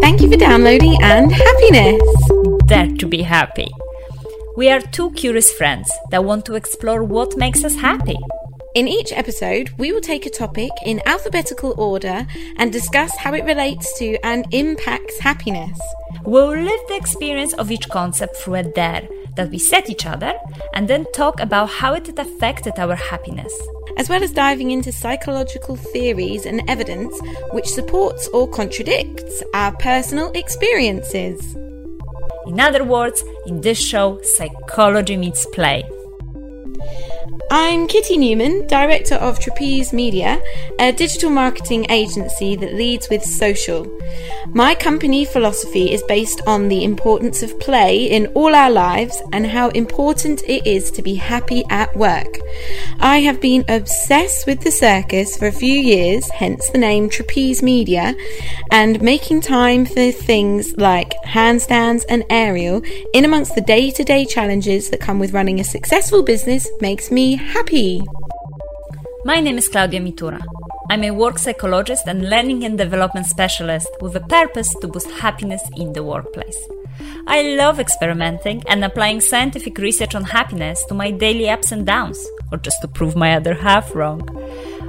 Thank you for downloading and happiness. Dare to be happy. We are two curious friends that want to explore what makes us happy. In each episode, we will take a topic in alphabetical order and discuss how it relates to and impacts happiness. We'll live the experience of each concept through a dare that we set each other and then talk about how it affected our happiness. As well as diving into psychological theories and evidence which supports or contradicts our personal experiences. In other words, in this show, psychology meets play. I'm Kitty Newman, Director of Trapeze Media, a digital marketing agency that leads with social. My company philosophy is based on the importance of play in all our lives and how important it is to be happy at work. I have been obsessed with the circus for a few years, hence the name Trapeze Media, and making time for things like handstands and aerial in amongst the day to day challenges that come with running a successful business makes me happy. My name is Klaudia Mitura. I'm a work psychologist and learning and development specialist with a purpose to boost happiness in the workplace. I love experimenting and applying scientific research on happiness to my daily ups and downs, or just to prove my other half wrong.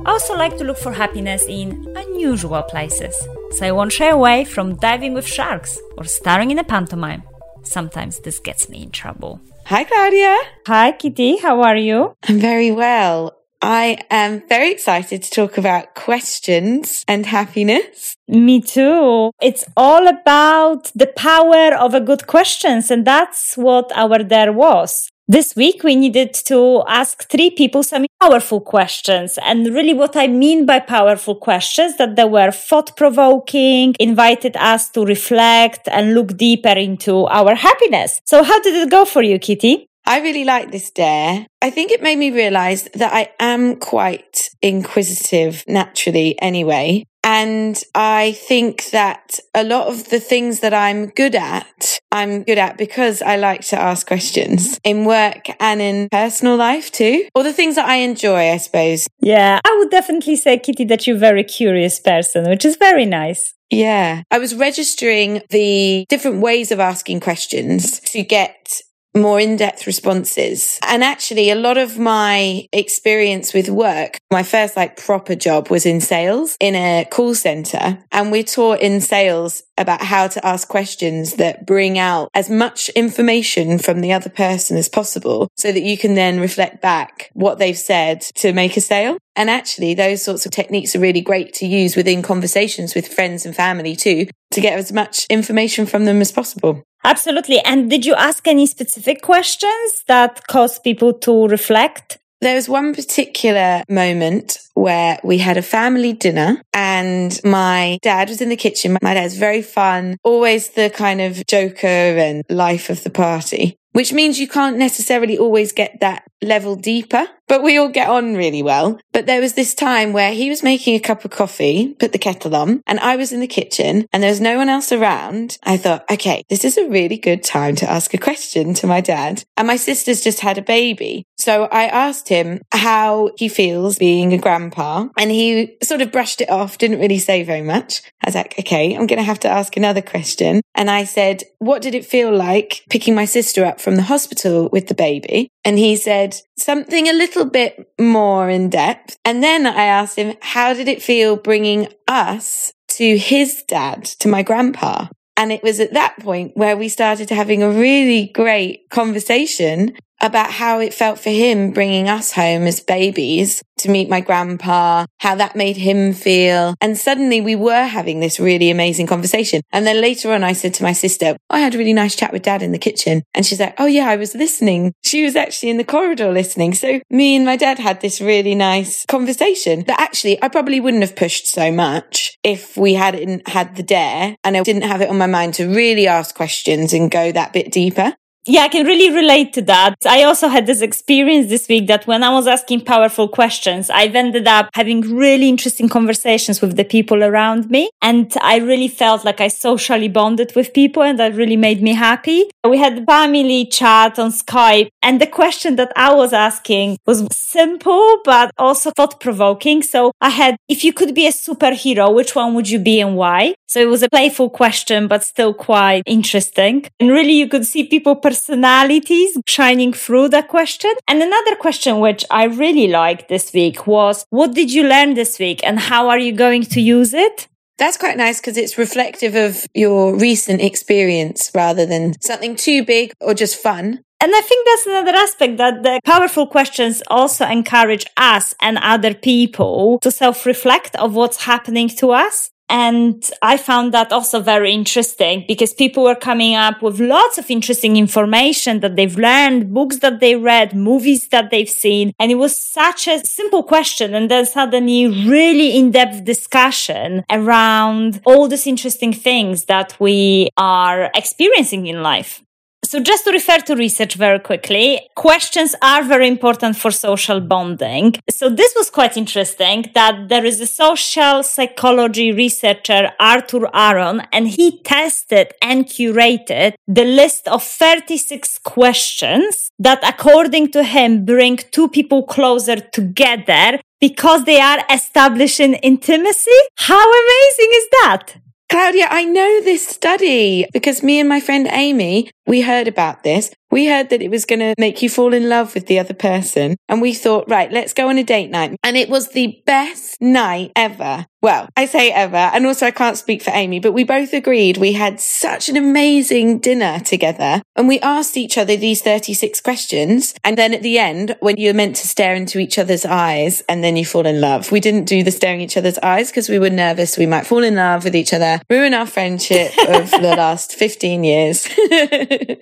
I also like to look for happiness in unusual places, so I won't shy away from diving with sharks or starring in a pantomime. Sometimes this gets me in trouble. Hi, Klaudia. Hi, Kitty. How are you? I'm very well. I am very excited to talk about questions and happiness. Me too. It's all about the power of a good questions. And that's what our dare was. This week, we needed to ask three people some powerful questions. And really what I mean by powerful questions, that they were thought provoking, invited us to reflect and look deeper into our happiness. So how did it go for you, Kitty? I really like this dare. I think it made me realize that I am quite inquisitive naturally anyway. And I think that a lot of the things that I'm good at, I'm good at because I like to ask questions in work and in personal life too. Or the things that I enjoy, I suppose. Yeah, I would definitely say, Kitty, that you're a very curious person, which is very nice. Yeah. I was registering the different ways of asking questions to get more in-depth responses. And actually a lot of my experience with work, my first like proper job was in sales in a call center. And we're taught in sales about how to ask questions that bring out as much information from the other person as possible so that you can then reflect back what they've said to make a sale. And actually those sorts of techniques are really great to use within conversations with friends and family too, to get as much information from them as possible. Absolutely. And did you ask any specific questions that caused people to reflect? There was one particular moment where we had a family dinner and my dad was in the kitchen. My dad's very fun, always the kind of joker and life of the party which means you can't necessarily always get that level deeper, but we all get on really well. But there was this time where he was making a cup of coffee, put the kettle on, and I was in the kitchen and there was no one else around. I thought, okay, this is a really good time to ask a question to my dad. And my sister's just had a baby. So I asked him how he feels being a grandpa and he sort of brushed it off, didn't really say very much. I was like, okay, I'm going to have to ask another question. And I said, what did it feel like picking my sister up from the hospital with the baby. And he said something a little bit more in depth. And then I asked him, how did it feel bringing us to his dad, to my grandpa? And it was at that point where we started having a really great conversation about how it felt for him bringing us home as babies to meet my grandpa, how that made him feel. And suddenly we were having this really amazing conversation. And then later on, I said to my sister, I had a really nice chat with dad in the kitchen. And she's like, Oh yeah, I was listening. She was actually in the corridor listening. So me and my dad had this really nice conversation that actually I probably wouldn't have pushed so much if we hadn't had the dare and I didn't have it on my mind to really ask questions and go that bit deeper. Yeah, I can really relate to that. I also had this experience this week that when I was asking powerful questions, I've ended up having really interesting conversations with the people around me. And I really felt like I socially bonded with people and that really made me happy. We had family chat on Skype and the question that I was asking was simple, but also thought provoking. So I had, if you could be a superhero, which one would you be and why? So it was a playful question, but still quite interesting. And really you could see people personalities shining through the question. And another question which I really liked this week was, what did you learn this week and how are you going to use it? That's quite nice because it's reflective of your recent experience rather than something too big or just fun. And I think that's another aspect that the powerful questions also encourage us and other people to self reflect of what's happening to us. And I found that also very interesting because people were coming up with lots of interesting information that they've learned, books that they read, movies that they've seen. And it was such a simple question. And then suddenly really in-depth discussion around all these interesting things that we are experiencing in life. So just to refer to research very quickly, questions are very important for social bonding. So this was quite interesting that there is a social psychology researcher, Arthur Aron, and he tested and curated the list of 36 questions that according to him bring two people closer together because they are establishing intimacy. How amazing is that? Klaudia, I know this study because me and my friend Amy, we heard about this. We heard that it was going to make you fall in love with the other person. And we thought, right, let's go on a date night. And it was the best night ever. Well, I say ever. And also I can't speak for Amy, but we both agreed we had such an amazing dinner together and we asked each other these 36 questions. And then at the end, when you're meant to stare into each other's eyes and then you fall in love, we didn't do the staring each other's eyes because we were nervous we might fall in love with each other, ruin our friendship of the last 15 years.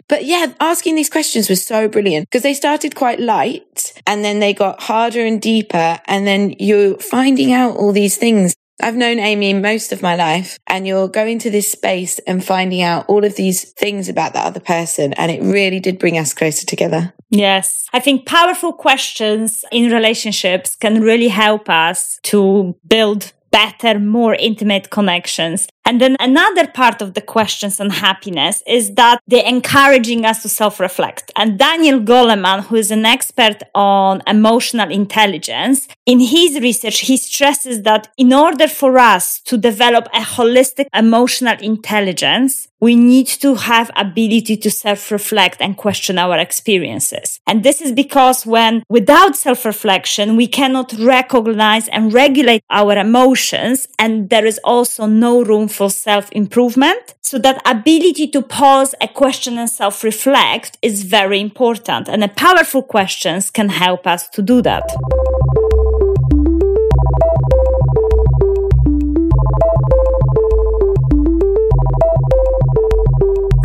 but yeah, asking these questions was so brilliant because they started quite light and then they got harder and deeper. And then you're finding out all these things. I've known Amy most of my life and you're going to this space and finding out all of these things about that other person. And it really did bring us closer together. Yes. I think powerful questions in relationships can really help us to build better, more intimate connections. And then another part of the questions on happiness is that they're encouraging us to self-reflect. And Daniel Goleman, who is an expert on emotional intelligence, in his research, he stresses that in order for us to develop a holistic emotional intelligence, we need to have ability to self-reflect and question our experiences. And this is because when without self-reflection, we cannot recognize and regulate our emotions. And there is also no room for self-improvement. So that ability to pause a question and self-reflect is very important. And powerful questions can help us to do that.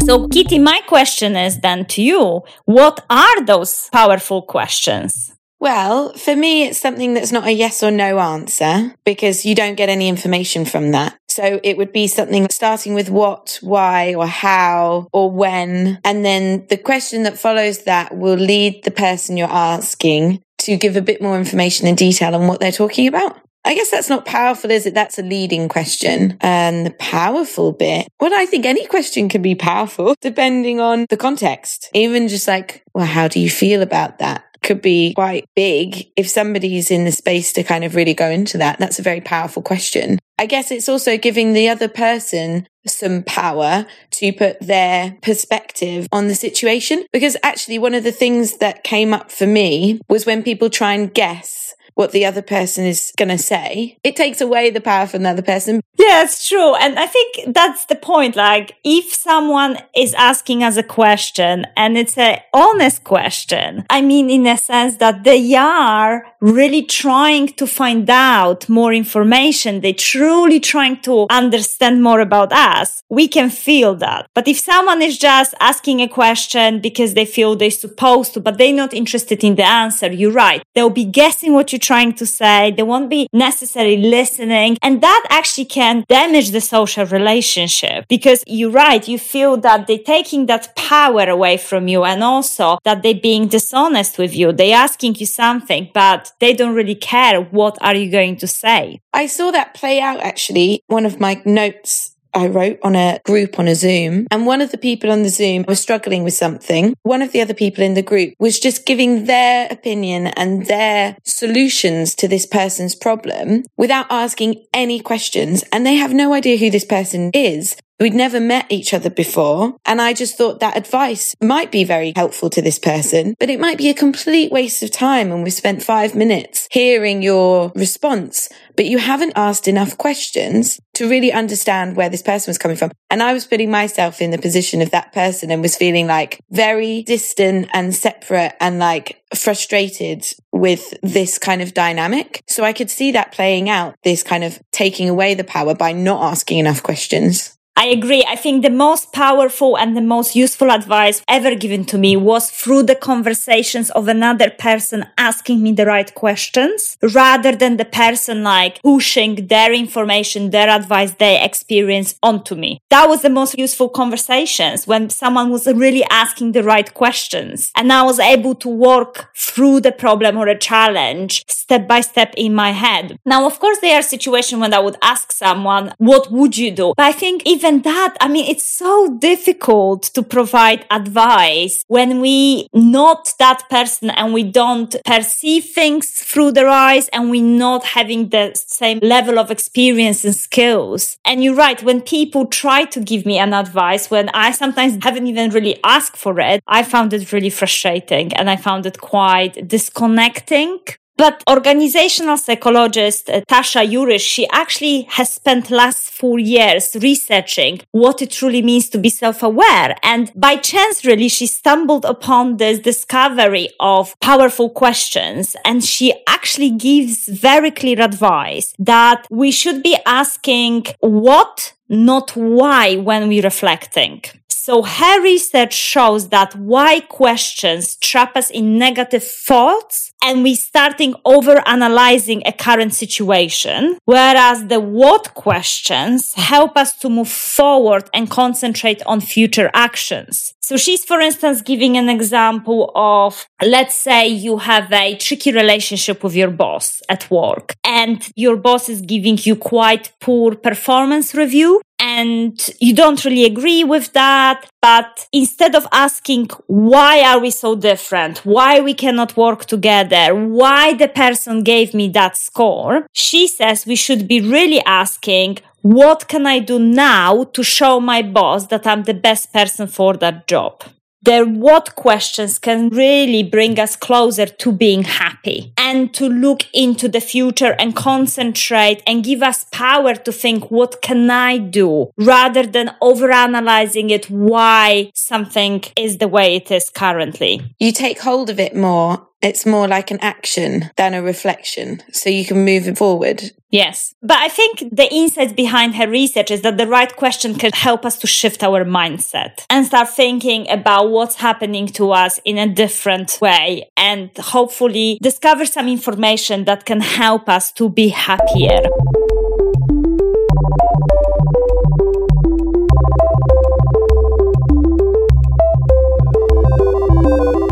So, Kitty, my question is then to you what are those powerful questions? Well, for me, it's something that's not a yes or no answer because you don't get any information from that. So it would be something starting with what, why, or how, or when. And then the question that follows that will lead the person you're asking to give a bit more information and detail on what they're talking about. I guess that's not powerful, is it? That's a leading question. And the powerful bit, well, I think any question can be powerful depending on the context. Even just like, well, how do you feel about that? Could be quite big if somebody's in the space to kind of really go into that. That's a very powerful question. I guess it's also giving the other person some power to put their perspective on the situation. Because actually, one of the things that came up for me was when people try and guess what the other person is going to say. It takes away the power from the other person. Yeah, it's true. And I think that's the point. Like, if someone is asking us a question and it's an honest question, I mean, in a sense that they are really trying to find out more information. They're truly trying to understand more about us. We can feel that. But if someone is just asking a question because they feel they're supposed to, but they're not interested in the answer, you're right. They'll be guessing what you're trying to say. They won't be necessarily listening. And that actually can damage the social relationship because you're right. You feel that they're taking that power away from you and also that they're being dishonest with you. They're asking you something, but they don't really care. What are you going to say? I saw that play out actually. One of my notes I wrote on a group on a Zoom and one of the people on the Zoom was struggling with something. One of the other people in the group was just giving their opinion and their solutions to this person's problem without asking any questions. And they have no idea who this person is. We'd never met each other before. And I just thought that advice might be very helpful to this person, but it might be a complete waste of time. And we've spent five minutes hearing your response, but you haven't asked enough questions to really understand where this person was coming from. And I was putting myself in the position of that person and was feeling like very distant and separate and like frustrated with this kind of dynamic. So I could see that playing out, this kind of taking away the power by not asking enough questions. I agree. I think the most powerful and the most useful advice ever given to me was through the conversations of another person asking me the right questions rather than the person like pushing their information, their advice, their experience onto me. That was the most useful conversations when someone was really asking the right questions and I was able to work through the problem or a challenge step by step in my head. Now, of course, there are situations when I would ask someone, what would you do? But I think even even that, I mean, it's so difficult to provide advice when we not that person and we don't perceive things through their eyes and we're not having the same level of experience and skills. And you're right. When people try to give me an advice, when I sometimes haven't even really asked for it, I found it really frustrating and I found it quite disconnecting but organizational psychologist uh, Tasha Eurich, she actually has spent last four years researching what it truly means to be self-aware. And by chance, really, she stumbled upon this discovery of powerful questions. And she actually gives very clear advice that we should be asking what, not why when we're reflecting. So her research shows that why questions trap us in negative thoughts and we starting over analyzing a current situation. Whereas the what questions help us to move forward and concentrate on future actions. So she's, for instance, giving an example of, let's say you have a tricky relationship with your boss at work and your boss is giving you quite poor performance review and you don't really agree with that. But instead of asking, why are we so different? Why we cannot work together? Why the person gave me that score? She says we should be really asking, what can I do now to show my boss that I'm the best person for that job? Their what questions can really bring us closer to being happy and to look into the future and concentrate and give us power to think, what can I do rather than overanalyzing it why something is the way it is currently. You take hold of it more it's more like an action than a reflection. So you can move it forward. Yes. But I think the insights behind her research is that the right question can help us to shift our mindset and start thinking about what's happening to us in a different way and hopefully discover some information that can help us to be happier.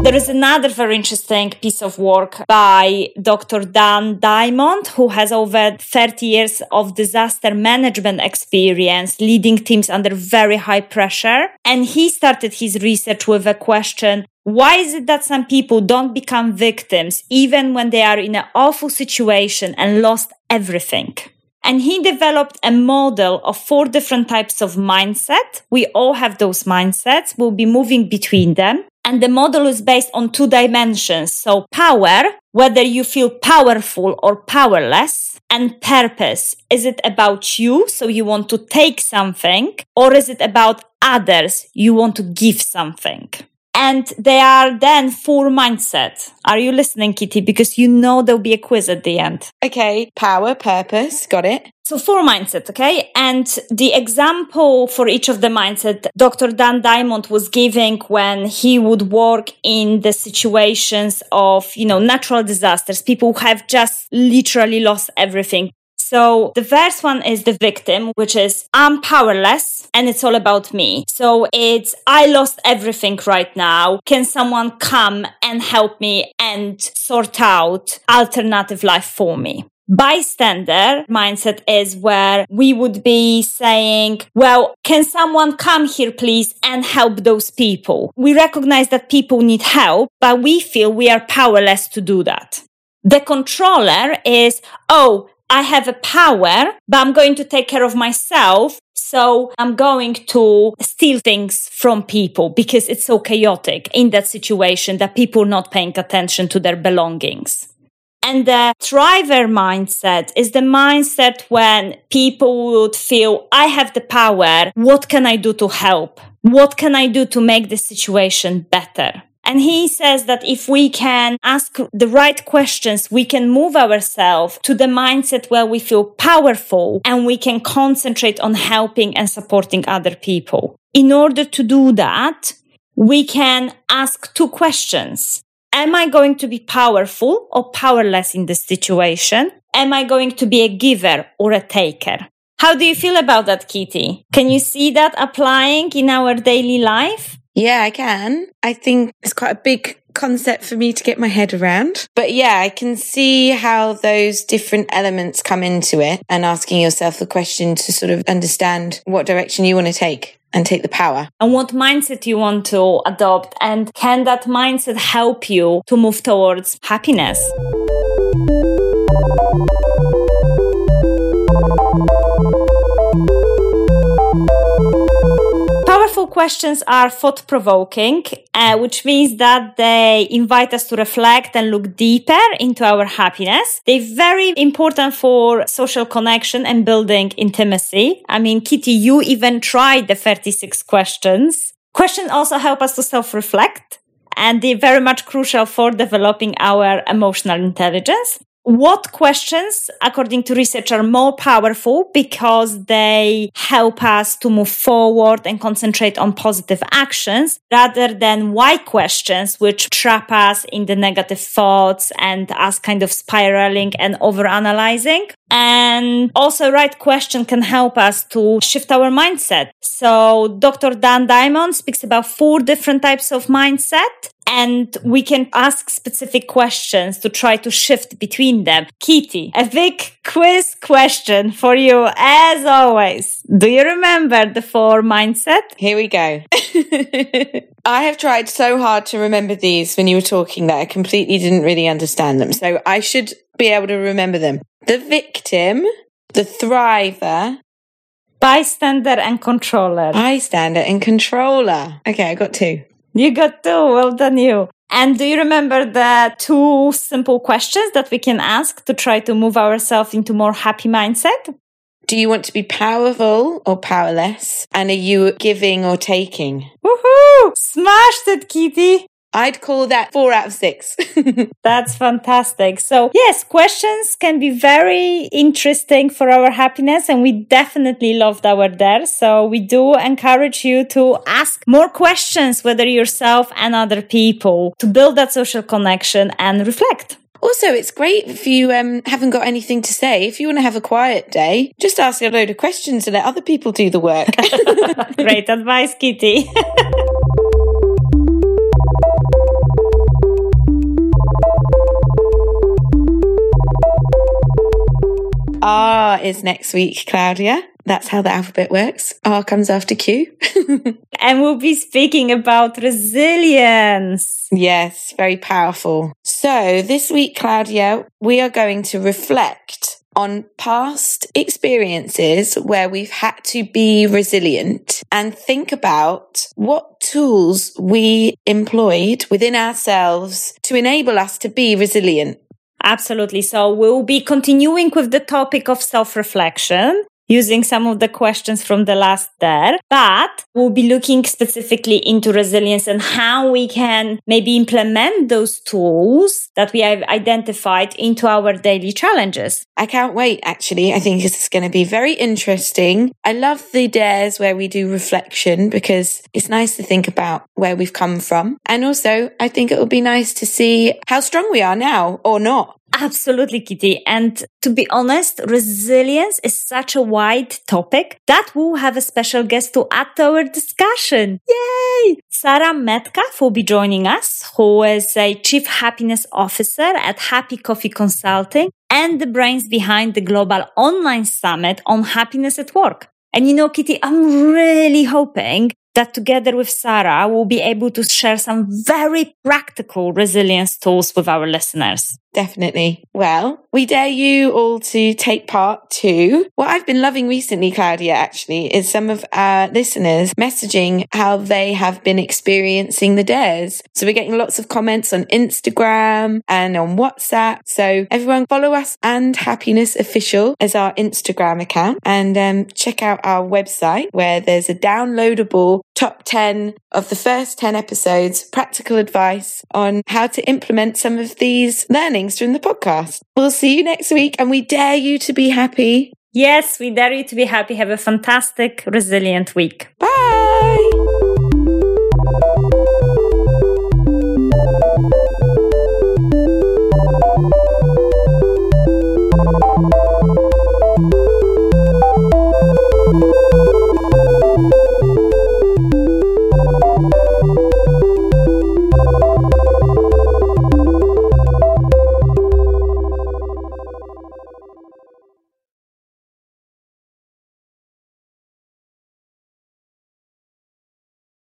There is another very interesting piece of work by Dr. Dan Diamond, who has over 30 years of disaster management experience leading teams under very high pressure. And he started his research with a question. Why is it that some people don't become victims even when they are in an awful situation and lost everything? And he developed a model of four different types of mindset. We all have those mindsets. We'll be moving between them. And the model is based on two dimensions. So power, whether you feel powerful or powerless and purpose. Is it about you? So you want to take something or is it about others? You want to give something. And they are then four mindset. Are you listening, Kitty? Because you know there'll be a quiz at the end. Okay. Power, purpose. Got it. So four mindset, okay? And the example for each of the mindset Dr. Dan Diamond was giving when he would work in the situations of, you know, natural disasters, people who have just literally lost everything. So the first one is the victim, which is I'm powerless and it's all about me. So it's I lost everything right now. Can someone come and help me and sort out alternative life for me? bystander mindset is where we would be saying, well, can someone come here, please, and help those people? We recognize that people need help, but we feel we are powerless to do that. The controller is, oh, I have a power, but I'm going to take care of myself. So I'm going to steal things from people because it's so chaotic in that situation that people are not paying attention to their belongings. And the thriver mindset is the mindset when people would feel, I have the power. What can I do to help? What can I do to make the situation better? And he says that if we can ask the right questions, we can move ourselves to the mindset where we feel powerful and we can concentrate on helping and supporting other people. In order to do that, we can ask two questions. Am I going to be powerful or powerless in this situation? Am I going to be a giver or a taker? How do you feel about that, Kitty? Can you see that applying in our daily life? Yeah, I can. I think it's quite a big concept for me to get my head around. But yeah, I can see how those different elements come into it and asking yourself the question to sort of understand what direction you want to take and take the power. And what mindset you want to adopt and can that mindset help you to move towards happiness? Questions are thought provoking, uh, which means that they invite us to reflect and look deeper into our happiness. They're very important for social connection and building intimacy. I mean, Kitty, you even tried the 36 questions. Questions also help us to self reflect and they're very much crucial for developing our emotional intelligence what questions, according to research, are more powerful because they help us to move forward and concentrate on positive actions rather than why questions, which trap us in the negative thoughts and us kind of spiraling and overanalyzing. And also right question can help us to shift our mindset. So Dr. Dan Diamond speaks about four different types of mindset and we can ask specific questions to try to shift between them. Kitty, a big quiz question for you as always. Do you remember the four mindset? Here we go. I have tried so hard to remember these when you were talking that I completely didn't really understand them. So I should be able to remember them. The victim, the thriver, bystander and controller. Bystander and controller. Okay, I got two. You got two. Well done, you. And do you remember the two simple questions that we can ask to try to move ourselves into more happy mindset? Do you want to be powerful or powerless? And are you giving or taking? Woohoo! Smashed it, Kitty! I'd call that four out of six. That's fantastic. So yes, questions can be very interesting for our happiness and we definitely loved our there. So we do encourage you to ask more questions, whether yourself and other people to build that social connection and reflect. Also, it's great if you um, haven't got anything to say. If you want to have a quiet day, just ask a load of questions and let other people do the work. great advice, Kitty. R is next week, Klaudia. That's how the alphabet works. R comes after Q. and we'll be speaking about resilience. Yes, very powerful. So this week, Klaudia, we are going to reflect on past experiences where we've had to be resilient and think about what tools we employed within ourselves to enable us to be resilient. Absolutely. So we'll be continuing with the topic of self reflection. Using some of the questions from the last dare, but we'll be looking specifically into resilience and how we can maybe implement those tools that we have identified into our daily challenges. I can't wait, actually. I think this is going to be very interesting. I love the dares where we do reflection because it's nice to think about where we've come from. And also, I think it will be nice to see how strong we are now or not. Absolutely, Kitty. And to be honest, resilience is such a wide topic that we'll have a special guest to add to our discussion. Yay! Sarah Metcalf will be joining us, who is a chief happiness officer at Happy Coffee Consulting and the brains behind the global online summit on happiness at work. And you know, Kitty, I'm really hoping that together with Sarah, we'll be able to share some very practical resilience tools with our listeners. Definitely. Well, we dare you all to take part too. What I've been loving recently, Klaudia, actually, is some of our listeners messaging how they have been experiencing the dares. So we're getting lots of comments on Instagram and on WhatsApp. So everyone follow us and Happiness Official as our Instagram account and um, check out our website where there's a downloadable top 10 of the first 10 episodes, practical advice on how to implement some of these learnings from the podcast. We'll see you next week and we dare you to be happy. Yes, we dare you to be happy. Have a fantastic, resilient week. Bye.